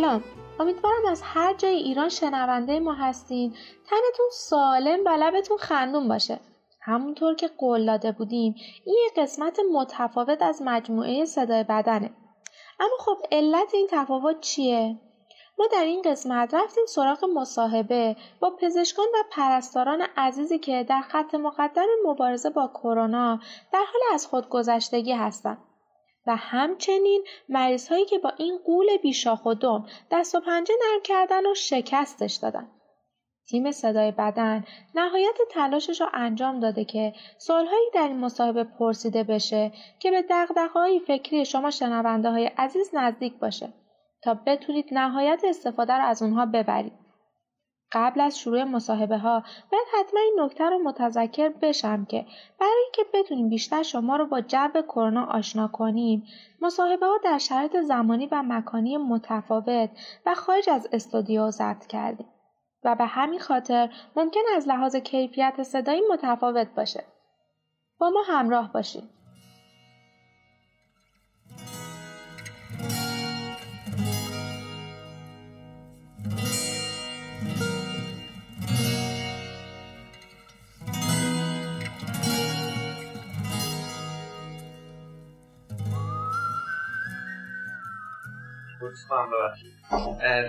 سلام. امیدوارم از هر جای ایران شنونده ما هستین. تنتون سالم و لبتون خندون باشه. همونطور که قول داده بودیم این یه قسمت متفاوت از مجموعه صدای بدنه. اما خب علت این تفاوت چیه؟ ما در این قسمت رفتیم سراغ مصاحبه با پزشکان و پرستاران عزیزی که در خط مقدم مبارزه با کرونا در حال از خودگذشتگی هستند و همچنین مریض هایی که با این قول بیشاخ و دم دست و پنجه نرم کردن و شکستش دادن. تیم صدای بدن نهایت تلاشش را انجام داده که سالهایی در این مصاحبه پرسیده بشه که به دقدقه‌های فکری شما شنونده های عزیز نزدیک باشه تا بتونید نهایت استفاده را از اونها ببرید. قبل از شروع مصاحبه ها باید حتما این نکته رو متذکر بشم که برای اینکه بتونیم بیشتر شما رو با جو کرونا آشنا کنیم مصاحبه ها در شرایط زمانی و مکانی متفاوت و خارج از استودیو ضبط کردیم و به همین خاطر ممکن از لحاظ کیفیت صدایی متفاوت باشه. با ما همراه باشید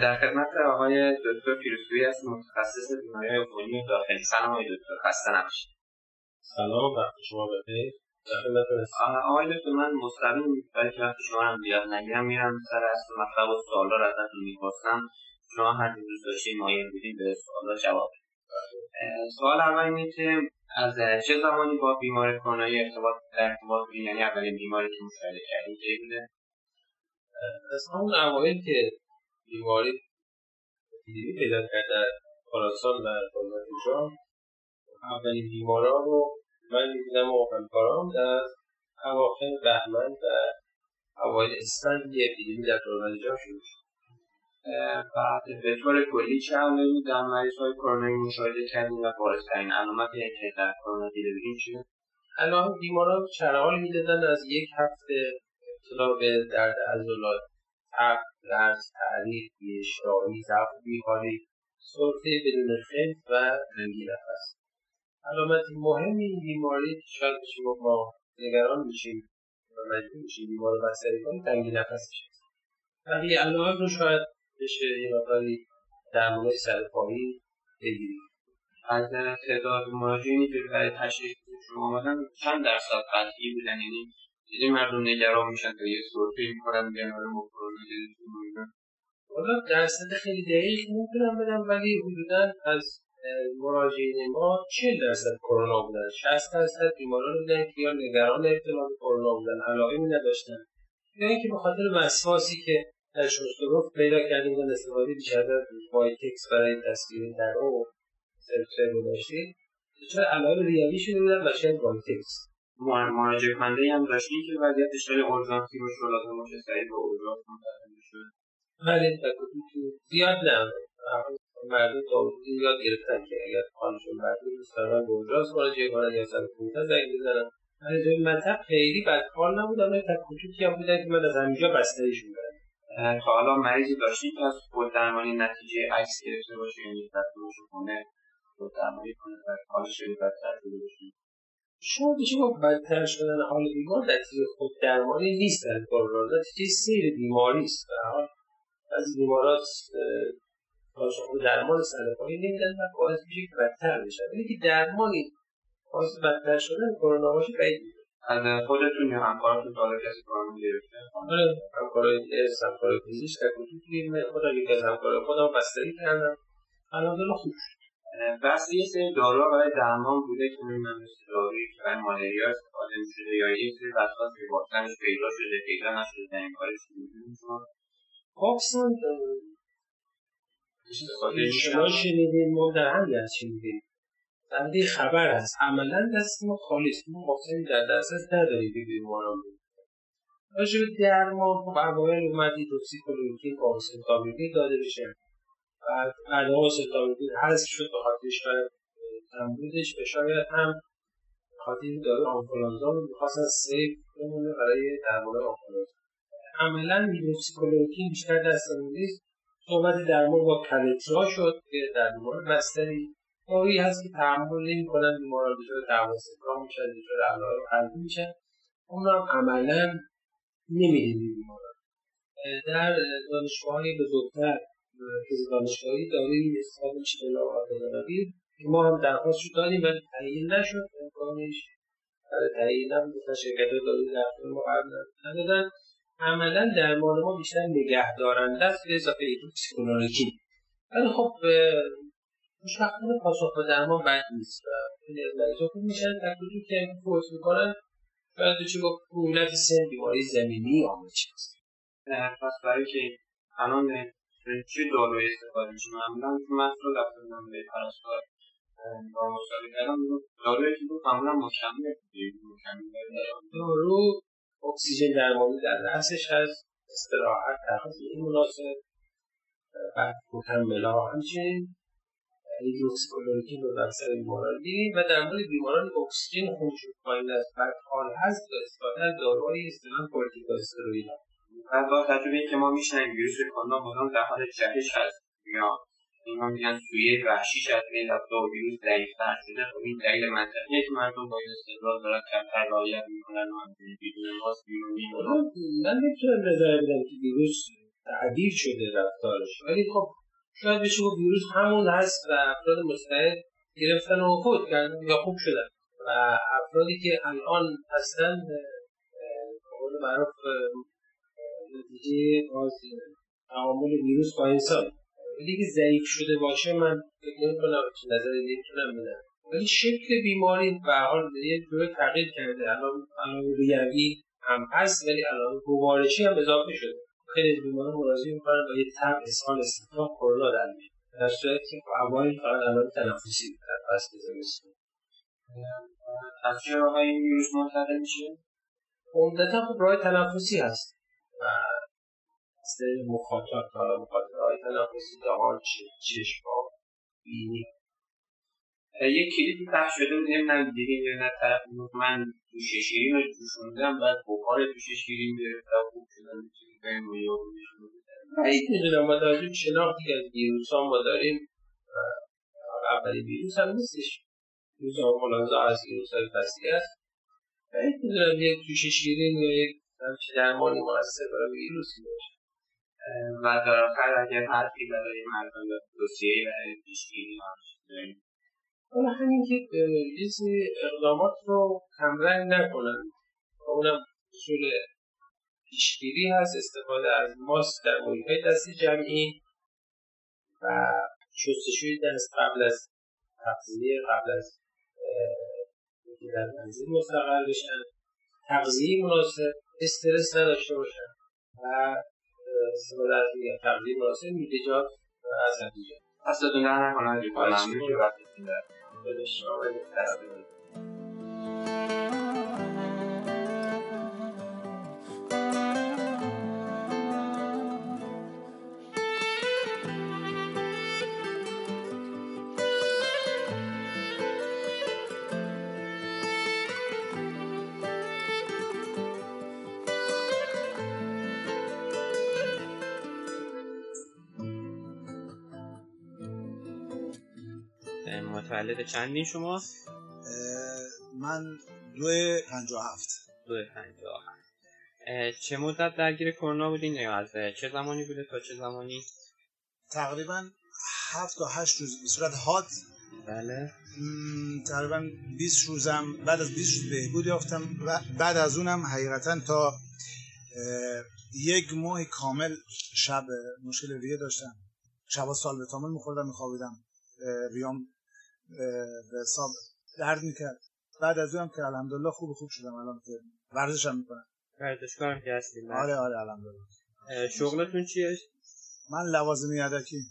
در خدمت آقای دکتر پیروزگویی هست متخصص بیماری عفونی داخلی. سلام آقای دکتر خسته نباشید. سلام وقت شما بخیر. آقای دکتر من مستقیم برای که وقت شما هم زیاد نگیرم میرم سر اصل مطلب و سوالا رو ازتون می‌پرسم. شما هر دوست داشتید مایل بودید به سوالا جواب سوال اول اینه که از چه زمانی با بیمار کرونایی ارتباط در ارتباط بودین؟ یعنی اولین بیماری که مشاهده کردید کی بوده؟ از همون اوایل که بیماری اپیدمی پیدا کرد در خراسان و اینجا اولین بیماران رو من می‌بینم و همکارام در اواخر بهمن و اوایل اسفند یه اپیدمی در اینجا شروع شد. بعد به طور کلی چه علائمی در مریض های کرونایی مشاهده کردیم و بارزترین علامتی که در کرونا دیده بودیم چیه؟ علائم بیماران چرحال می‌دادن از یک هفته ابتلا به درد عضلات تب لرز تعریف بیشتایی ضعف بیحالی سرفه بدون خف و تنگی نفس. علامت مهم این بیماری شاید بشه ما نگران میشیم و مجبور میشیم بیمار رو بستری کنیم تنگی نفسش بقیه علائم رو شاید بشه یه مقداری در مورد سرپایی بگیریم. از تعداد مراجعینی که برای تشخیص شما آمدن چند درصد قطعی بودن؟ یعنی دیدی مردم نگران میشن تا یه سرفه می‌کنن میگن آره ما کرونا گرفتیم حالا درصد خیلی دقیق نمی‌تونم بدم ولی حدودا از مراجعین ما 40 درصد کرونا بودن؟ 60 درصد بیماران بودن که یا نگران ابتلا به کرونا بودن علائمی نداشتن. یا اینکه به خاطر وسواسی که در شسترفت پیدا کردیم و استفاده بیشتر از وایتکس برای تصویر در او سلف داشتیم چرا علائم ریوی شده بودن و شاید وایتکس. مراجعه کننده هم داشتی که وضعیتش خیلی اورژانسی و باشه سریع به اورژانس منتقل بشه بله زیاد نه. مردم تا یاد گرفتن که اگر خانشون مردم دوست دارن به اورژانس مراجعه کنن یا سر پونتا زنگ بزنن. ولی جای مطب خیلی بدحال نبود. اما تکوتوکی هم بودن که من از همینجا بستریشون برم تا حالا مریضی داشتی که از خود درمانی نتیجه عکس گرفته باشه. یعنی تصمیمش کنه خود درمانی کنه و حالش خیلی بدتر شده باشه شما به با بدتر شدن حال بیمار نتیجه خود درمانی نیست در کرونا نتیجه سیر بیماری است. به حال از بیمارات خود درمان سرطانی نمیدن و باعث میشه که بدتر بشن ولی که درمانی باعث بدتر شدن کرونا باشه بعید از خودتون یا همکارتون تا کسی کرونا گرفته آره همکارای ارث همکارای پزشک در کجا خودم یکی از همکارای خودم بستری کردم الحمدلله خوب شد. بس یه سری دارو برای درمان بوده که من مثل دارویی که برای مالریا استفاده می‌شده یا یه سری اشخاص که واکسنش پیدا شده پیدا نشده در این کارش واکسن شما شنیدین ما در همین از شنیدین بنده خبر هست. عملا دست ما خالی است. ما واکسنی در دسترس نداریم به بیماران. راجع به درمان خب اوایل اومدی توکسیکولوژی پاراسیتامول داده بشه. بعد ادامه ستارگی حذف شد به خاطرش برای تمرودش و شاید هم خاطر داره آنفولانزا رو می‌خواستن سیف بمونه برای درمان آنفولانزا. عملا هیدروکسیکلوروکین بیشتر دستمون نیست صحبت درمان با کلترا شد که در بیمار بستری دارویی هست که تحمل نمی کنن بیماران دچار دواسکا میشن دچار علائم قلبی میشن. اون هم عملا نمیدیم بیماران. در دانشگاه بزرگتر که دانشگاهی داروی استفاده میشه به که ما هم درخواست شد دادیم ولی تعیین نشد. امکانش برای تعیین هم گفتن شرکت داروی در ما قرار ندادن. عملا درمان ما بیشتر نگه دارنده است به اضافه ایدروکسیکلورکین ولی خب خوشبختانه پاسخ به درمان بد نیست و خیلی از مریضا خوب میشن. در وجود که فوت می‌کنن شاید چی گفت کولت سن بیماری زمینی آمده هست پس برای که الان چه داروی استفاده میشه معمولا تو متن رو رفتم به پرستار با مصاحبه کردم. داروی که بود معمولا مکمل دارو اکسیژن درمانی در رأسش هست استراحت ترخیص این مناسب بعد مکملها همچنین هیدروکسیکلوروکین رو در سر بیماران دیدیم و در مورد بیماران اکسیژن خونشون پایین از بعد حال هست و استفاده از داروهای استفاده کورتیکوستروئید بعد با تجربه که ما میشنیم ویروس کرونا مدام در حال جهش هست. یا اینا میگن سویه وحشی شد این رفته و ویروس ضعیفتر شده. خب این دلیل منطقیه که مردم با این استدلال دارن کمتر رعایت می‌کنن و بدون ماسک بیرون من نمی‌تونم نظر بدم که ویروس تعدیل شده رفتارش. ولی خب شاید بشه گفت ویروس همون هست و افراد مستعد گرفتن و فوت کردن یا خوب شدن. و افرادی که الان هستن قول معروف نتیجه باز تعامل ویروس با انسان ولی که ضعیف شده باشه من فکر نمی کنم چه نظر نمی‌تونم بدم. ولی شکل بیماری به حال یه جور تغییر کرده. الان الان ریوی هم هست ولی الان گوارشی هم اضافه شده. خیلی از بیماران مراجعه می‌کنن با یه تب اسهال استفاده کرونا در میاد. در صورتی که اوایل فقط علائم تنفسی در فصل زمستون از چه راههای این ویروس منتقل میشه؟ عمدتا خب راه تنفسی هست. و از مخاطر حالا مخاطر راه تنفسی دهان چشم ها بینی. یک کلیدی پخش شده بود نمی‌دونم دیدیم یا نه طرف من دوش شیرین رو جوشوندم بعد بخار دوش شیرین گرفتم خوب شدم بعید می‌دونم توجه به شناختی از ویروس ها ما داریم. اولی ویروس هم نیستش. ویروس آنفولانزا از ویروس های هست. بعید یک شیرین یا یک همچه درمانی موثر برای ویروسی باشه و در آخر اگر حرفی برای مردم توصیه برای پیشگیری داریم. حالا همین که یه اقدامات رو کمرنگ نکنن. اونم اصول پیشگیری هست استفاده از ماسک در محیط دست جمعی و شستشوی دست قبل از تغذیه قبل از اینکه در منزل مستقر بشن. تغذیه مناسب. استرس نداشته باشن و استفاده از تغذیه مناسب میوه‌جات و سبزیجات اصلا نه نکنن متولد چندین شما؟ من دو پنجا هفت. دو پنجا هفت. چه مدت درگیر کرونا بودین یا از چه زمانی بوده تا چه زمانی؟ تقریبا هفت تا هشت روز به صورت حاد؟ بله. تقریبا 20 روزم بعد از 20 روز بهبود یافتم بعد از اونم حقیقتا تا یک ماه کامل شب مشکل ریه داشتم. شبا سالبتامل میخوردم میخوابیدم. ریام به حساب درد می‌کرد. بعد از اونم که الحمدلله خوب خوب شدم الان که ورزشم می‌کنم. ورزشکارم که هستیم آره آره الحمدلله. شغلتون چیه؟ من لوازم یدکی.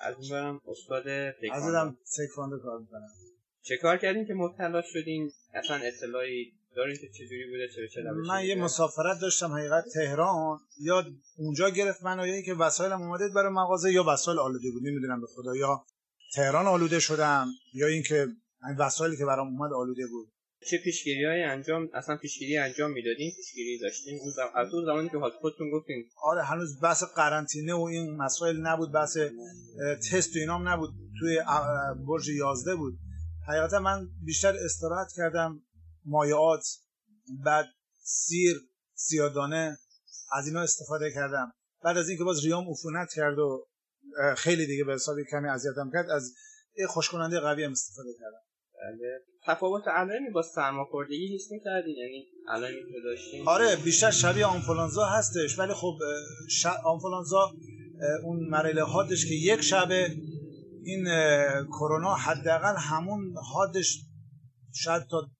از اون برم استاد از اونم تکواندو کار می‌کنم. چه کار کردین که مبتلا شدین؟ اصلا اطلاعی دارین که چجوری بوده چه چه من یه مسافرت داشتم حقیقت تهران. یا اونجا گرفت منو یا که وسایلم اومده برای مغازه یا وسایل آلوده بود نمی‌دونم به خدا. یا تهران آلوده شدم یا اینکه این وسایلی که برام اومد آلوده بود. چه پیشگیری های انجام اصلا پیشگیری انجام می‌دادین؟ پیشگیری داشتین؟ اون زم... از اون زمانی که خودتون گفتین. آره هنوز بحث قرنطینه و این مسائل نبود بحث تست و اینام نبود. توی برج 11 بود. حقیقتا من بیشتر استراحت کردم مایعات بعد سیر سیادانه از اینا استفاده کردم. بعد از اینکه باز ریام عفونت کرد و خیلی دیگه به حسابی کمی اذیتم کرد. از خوشکننده قوی هم استفاده کردم. بله. تفاوت علائمی با سرماخوردگی حس می‌کردین؟ یعنی علائمی که داشتین؟ آره بیشتر شبیه آنفولانزا هستش ولی خب ش... آنفولانزا اون مرحله حادش که یک شبه این کرونا حداقل همون حادش شاید تا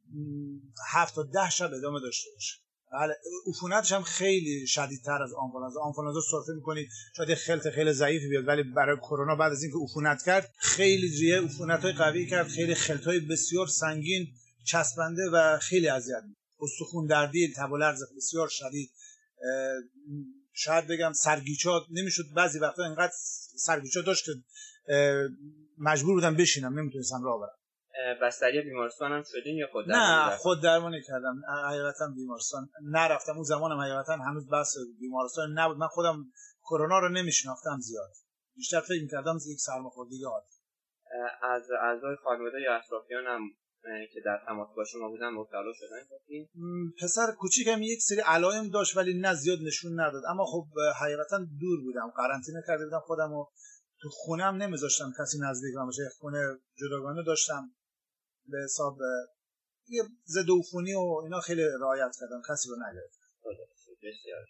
هفت تا ده شب ادامه داشته باشه. بله عفونتش هم خیلی شدیدتر از آنفولانزا آنفولانزا سرفه می‌کنی شاید خلط خیلی ضعیفی بیاد ولی برای کرونا بعد از اینکه عفونت کرد خیلی ریه عفونت های قوی کرد خیلی خلط های بسیار سنگین چسبنده و خیلی اذیت استخون دردی تب و لرز بسیار شدید. شاید بگم سرگیچات نمی‌شد بعضی وقتا اینقدر سرگیچات داشت که مجبور بودم بشینم نمی‌تونستم راه برم. بستری بیمارستان هم شدین یا خود نه خود درمانی کردم. حقیقتا بیمارستان نرفتم. اون زمانم حقیقتا هنوز بس بیمارستان نبود. من خودم کرونا رو نمیشناختم زیاد. بیشتر فکر می‌کردم یک سرماخوردگی عادی. از اعضای خانواده یا اطرافیان هم که در تماس با شما بودن مبتلا شدن پسر کوچیکم یک سری علائم داشت ولی نه زیاد نشون نداد. اما خب حقیقتا دور بودم. قرنطینه کرده بودم خودم و تو خونم نمیذاشتم کسی نزدیک باشه. خونه جداگانه داشتم. به حساب یه ضد عفونی و اینا خیلی رعایت کردم کسی رو نگرفتم بسیار.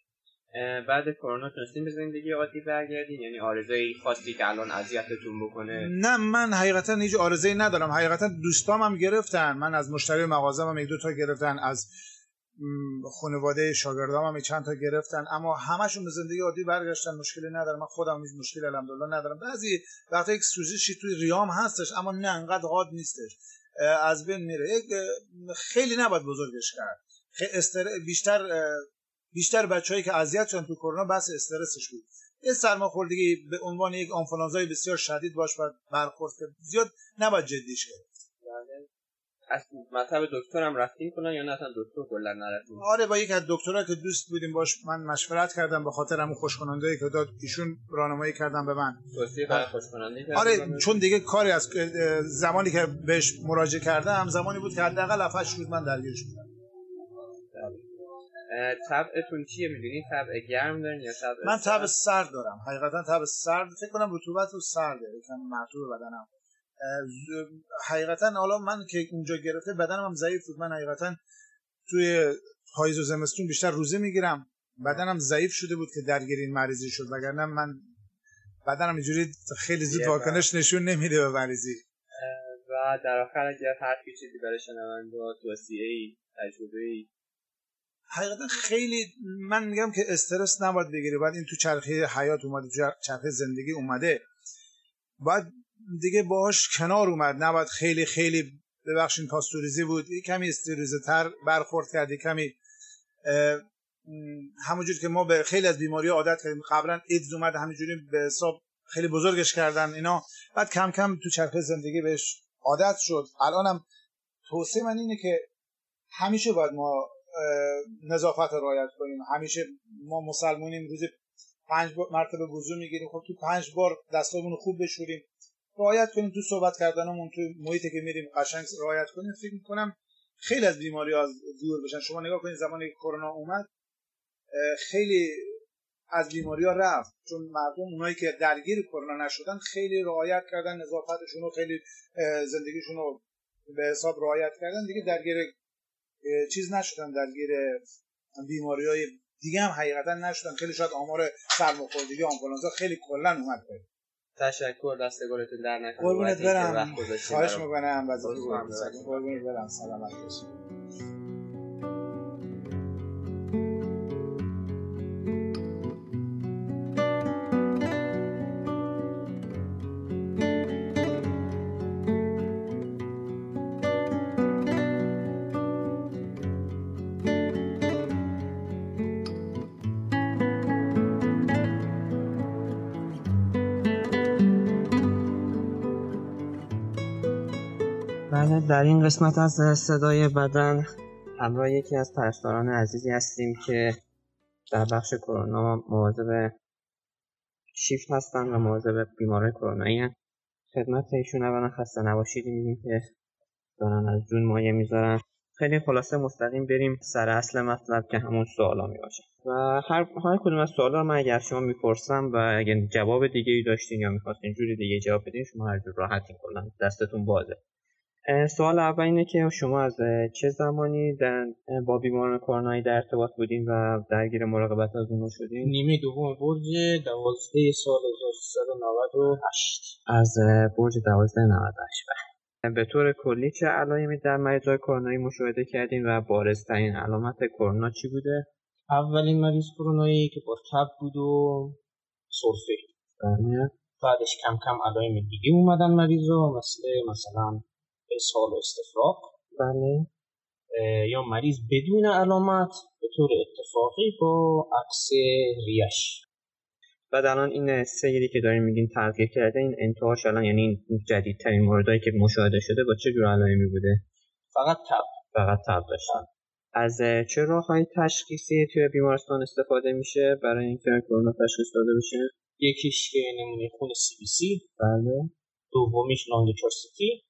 بعد کرونا تونستین به زندگی عادی برگردین یعنی آرزوی خاصی که الان اذیتتون بکنه. نه من حقیقتا هیچ آرزویی ندارم. حقیقتا دوستام هم گرفتن. من از مشتری مغازه هم یک دو تا گرفتن. از خانواده شاگردام هم چند تا گرفتن. اما همشون به زندگی عادی برگشتن. مشکلی ندارم. من خودم هیچ مشکلی الحمدلله ندارم. بعضی وقتا یک سوزشی توی ریام هستش اما نه انقدر حاد نیستش. از بین میره. یک خیلی نباید بزرگش کرد. استر... بیشتر بیشتر بچههایی که اذیت شدن تو کرونا بحث استرسش بود. یه سرماخوردگی به عنوان یک آنفولانزای بسیار شدید باش برخورد کرد زیاد نباید جدیش کرد از مطب دکترم رفتین کنن یا نه اصلا دکتر کلا نرفتین آره با یک از دکترها که دوست بودیم باش من مشورت کردم به خاطر همون خوشکننده که داد. ایشون راهنمایی کردم به من. توصیه برای خوشکننده آره چون دیگه کاری از زمانی که بهش مراجعه کردم زمانی بود که حداقل 7 روز من درگیرش بودم. طبعتون چیه می‌دونی طبع گرم دارین یا طبع من طبع سرد دارم. حقیقتا طبع سرد. فکر کنم رطوبت رو سرده. یکم مرطوب بدنم. حقیقتا حالا من که اونجا گرفته بدنم هم ضعیف بود. من حقیقتا توی پاییز و زمستون بیشتر روزه می‌گیرم. بدنم ضعیف شده بود که درگیر این مریضی شد. وگرنه من بدنم اینجوری خیلی زود واکنش نشون نمیده به مریضی. و در آخر اگر هر چیزی برای شنونده توصیه ای تجربه ای. حقیقتا خیلی من میگم که استرس نباید بگیری. بعد این تو چرخه حیات اومده چرخه زندگی اومده. باید دیگه باهاش کنار اومد. نباید خیلی خیلی ببخشین پاستوریزی بود. کمی استریزه تر برخورد کردی کمی همونجور که ما به خیلی از بیماری عادت کردیم. قبلا ایدز اومد همینجوری به حساب خیلی بزرگش کردن اینا. بعد کم کم تو چرخه زندگی بهش عادت شد. الانم توصیه من اینه که همیشه باید ما نظافت رو رعایت کنیم. همیشه ما مسلمونیم. روز پنج مرتبه وضو می‌گیریم. خب تو پنج بار دستامون خوب بشوریم. رعایت کنیم تو صحبت کردنمون تو محیطی که میریم قشنگ رعایت کنیم. فکر می‌کنم خیلی از بیماری از دور بشن. شما نگاه کنید زمانی که کرونا اومد خیلی از بیماری ها رفت. چون مردم اونایی که درگیر کرونا نشدن خیلی رعایت کردن نظافتشون رو خیلی زندگیشون رو به حساب رعایت کردن. دیگه درگیر چیز نشدن. درگیر بیماری های دیگه هم حقیقتا نشدن. خیلی شاید آمار سرماخوردگی آنفولانزا خیلی کلا اومد. تشکر دستگارتون در نکنه. قربونت برم. خواهش می‌کنم. قربونت برم. سلامت باشید در این قسمت از صدای بدن همراه یکی از پرستاران عزیزی هستیم که در بخش کرونا مواظب شیفت هستن و مواظب بیماره کرونایی خدمت ایشون اولا خسته نباشید میگیم که دارن از جون مایه می‌ذارن. خیلی خلاصه مستقیم بریم سر اصل مطلب که همون سوالا می باشه و هر هر کدوم از سوالا من اگر شما می‌پرسم و اگر جواب دیگه ای داشتین یا می‌خواستین جوری دیگه جواب بدین شما هر جور راحتین کلا دستتون بازه. سوال اول اینه که شما از چه زمانی در با بیماران کرونایی در ارتباط بودین و درگیر مراقبت از اونها شدین؟ نیمه دوم برج دوازده سال 1398 از برج دوازده 98 به طور کلی چه علائمی در مریضای کرونایی مشاهده کردین و بارزترین علامت کرونا چی بوده؟ اولین مریض کرونایی که با تب بود و سرفه بله بعدش کم کم علائم دیگه اومدن مریضا مثل مثلا اسهال و استفراغ. بله. یا مریض بدون علامت به طور اتفاقی با عکس ریش. بعد الان این سیری که داریم میگین تغییر کرده این انتهاش الان یعنی این جدیدترین موردهایی که مشاهده شده با چه جور علائمی بوده؟ فقط تب. فقط تب داشتن. از چه راههای تشخیصی توی بیمارستان استفاده میشه برای اینکه کرونا تشخیص داده بشه؟ یکیش که نمونه خون سی بی سی. بله. دومیش لانگیچوسیتی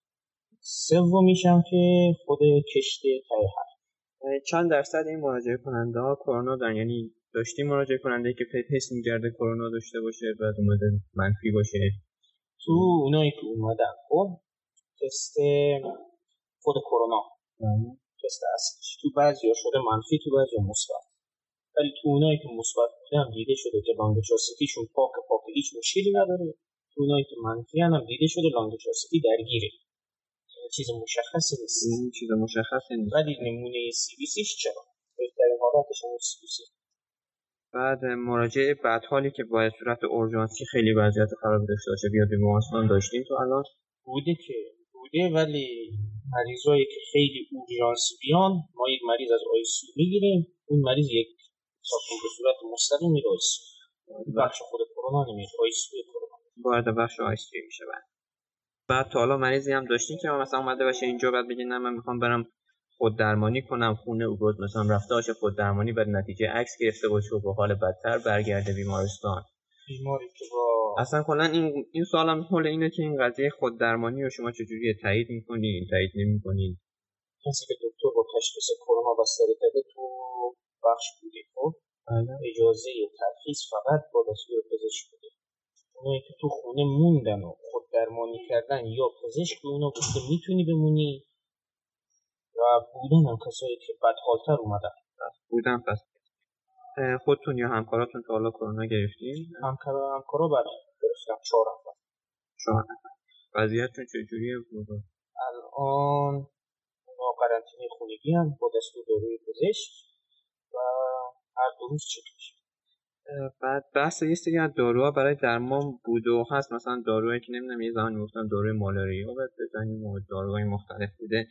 سومیش هم که خود کشت تای چند درصد این مراجعه کننده ها کرونا دارن؟ یعنی داشتی مراجعه کننده که حس میگرده کرونا داشته باشه بعد اومده منفی باشه. تو اونایی که اومدن خب تست خود کرونا. تست اصلیش تو بعضی شده منفی تو بعضی مثبت. ولی تو اونایی که مثبت بودن دیده شده که لانگچاسیتیشون پاک پاک هیچ مشکلی نداره. تو اونایی که منفی هم دیده شده لانگچاسیتی درگیره. چیز مشخصی نیست. چیز مشخصی نیست. ولی نمونه سی بی سیش چرا؟ بهترین حالتش هم سی بی سی بعد مراجعه بعد حالی که باید صورت اورژانسی خیلی وضعیت خراب داشته باشه. بیاد بیمارستان داشتیم تو الان. بوده که بوده ولی مریضایی که خیلی اورژانس بیان ما یک مریض از آی سی می‌گیریم. اون مریض یک ساکن به صورت مستقیم میره بخش خود کرونا نمیشه آی سی کرونا. وارد بخش آی سی میشه بعد بعد تا حالا مریضی هم داشتیم که مثلا اومده باشه اینجا بعد بگه نه من می‌خوام برم خود درمانی کنم خونه اوگوز مثلا رفته باشه خود درمانی بعد نتیجه عکس گرفته باشه و با حال بدتر برگرده بیمارستان. بیماری که با اصلا کلا این این سوالم حول اینه که این قضیه خود درمانی رو شما چجوری تایید می‌کنین تایید نمی‌کنین؟ کسی که دکتر با تشخیص کرونا بستری کرده تو بخش بوده خب؟ اجازه ترخیص فقط با دستور پزشک بوده. اونایی که تو خونه موندن و درمانی کردن یا پزشک به اونا گفته می‌تونی بمونی؟ و بودن هم کسایی که بد حالتر اومدن بودن پس. خودتون یا همکاراتون تا حالا کرونا گرفتین؟ همکارا همکارا بله گرفتم چهار نفر. چهار نفر. وضعیتتون چجوریه؟ بود؟ الان ما قرنطینه خونگی هم با دستور داروی پزشک و هر دو روز چک میشه بعد بحث یه سری از داروها برای درمان بود و هست. مثلا داروهایی که نمی‌دونم یه زمانی گفتن داروی مالاریا باید بزنیم و داروهای مختلف بوده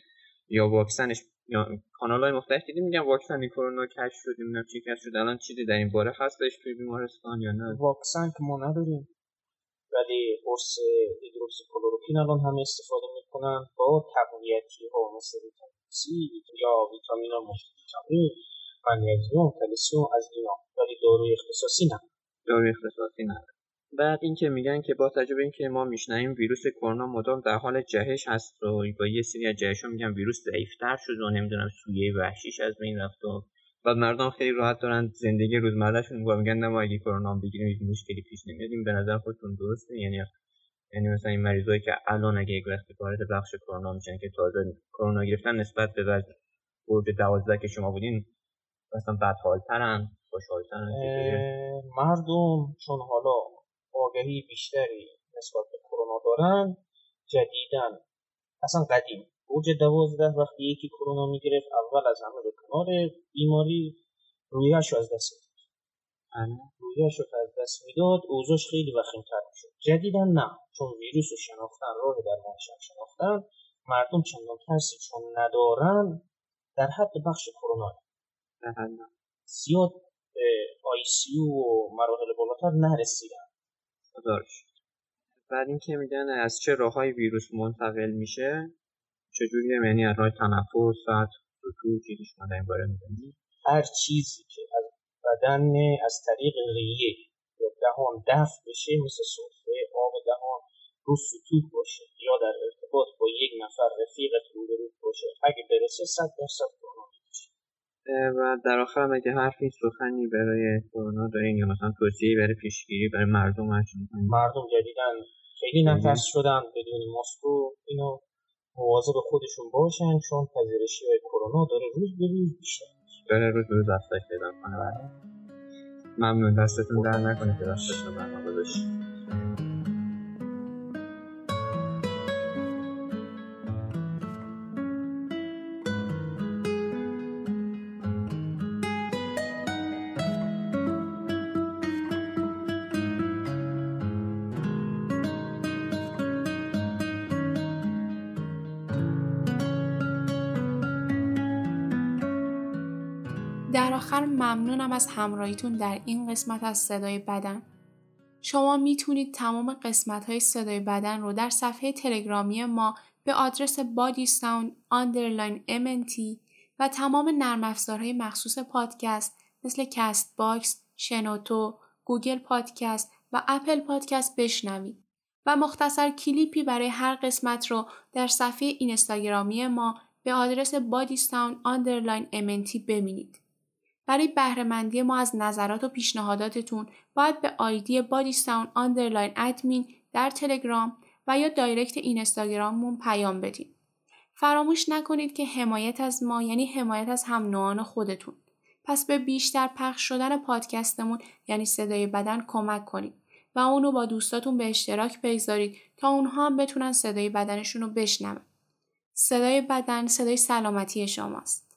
یا واکسنش یا کانال های مختلف دیدیم میگن واکسن کرونا کشف شد نمی‌دونم چی کشف شد الان چیزی در این باره؟ هستش توی بیمارستان یا نه؟ واکسن که ما نداریم. ولی قرص هیدروکسیکلوروکین الان همه استفاده می‌کنن با تقویتی ها مثل ویتامین سی یا ویتامین مولتی منیزیم کلسیم از اینا ولی داروی اختصاصی نه. داروی اختصاصی نه. بعد اینکه میگن که با تجربه اینکه ما میشنیم ویروس کرونا مدام در حال جهش هست و با یه سری از جهش میگن ویروس ضعیفتر شد و نمی‌دونم سویه وحشیش از بین رفت و بعد مردم خیلی راحت دارن زندگی روزمرهشون و میگن نه ما اگه کرونا بگیریم مشکلی پیش نمیاد به نظر خودتون درسته؟ یعنی یعنی مثلا این مریضایی که الان اگه یک وارد بخش کرونا میشن که تازه کرونا گرفتن نسبت به برج دوازده که شما بودین مثلا بدحالترن خوشحالترن مردم چون حالا آگهی بیشتری نسبت به کرونا دارن جدیدن. اصلا قدیم. برج دوازده وقتی یکی کرونا می‌گرفت اول از همه به کنار بیماری رویش از دست می‌داد. رویش رو از دست می‌داد اوضاعش خیلی وخیمتر می‌شد. جدیدن نه. چون ویروس رو شناختن راه درمانش شناختن مردم چندان ترسی چون ندارن در حد بخش کرونا. زیاد آی سی و مراحل بالاتر نرسیدن. بعد اینکه میگن از چه راههای ویروس منتقل میشه؟ چجوریه یعنی از راه تنفس ساعت سطوح چیزی شما در این باره می‌دونید هر چیزی که از بدن از طریق ریه یا دهان دفع بشه مثل سفره آب دهان رو سطوح باشه یا در ارتباط با یک نفر رفیقت روبرو باشه. اگه برسه صد درصد و در آخر هم اگه حرفی سخنی برای کرونا دارین یا مثلا توصیه برای پیشگیری برای مردم هست مردم جدیدن. خیلی نفس شدن بدون ماسک و اینو مواظب خودشون باشن چون پذیرشی های کرونا داره روز به روز بیشتر داره روز به روز افزایش پیدا کنه ممنون. دستتون در نکنه که دستتون برنامه باشید آخر ممنونم از همراهیتون در این قسمت از صدای بدن. شما می‌تونید تمام قسمت های صدای بدن رو در صفحه تلگرامی ما به آدرس body sound underline MNT و تمام نرم افزارهای مخصوص پادکست مثل Castbox، شنوتو، Google Podcast و Apple Podcast بشنوید و مختصر کلیپی برای هر قسمت رو در صفحه اینستاگرامی ما به آدرس body sound underline MNT ببینید. برای بهرهمندی ما از نظرات و پیشنهاداتتون باید به آیدی body sound underline admin در تلگرام و یا direct اینستاگراممون پیام بدید. فراموش نکنید که حمایت از ما یعنی حمایت از هم نوعان خودتون. پس به بیشتر پخش شدن پادکستمون یعنی صدای بدن کمک کنید و اونو با دوستاتون به اشتراک بگذارید تا اونها هم بتونن صدای بدنشون رو بشنون. صدای بدن صدای سلامتی شماست.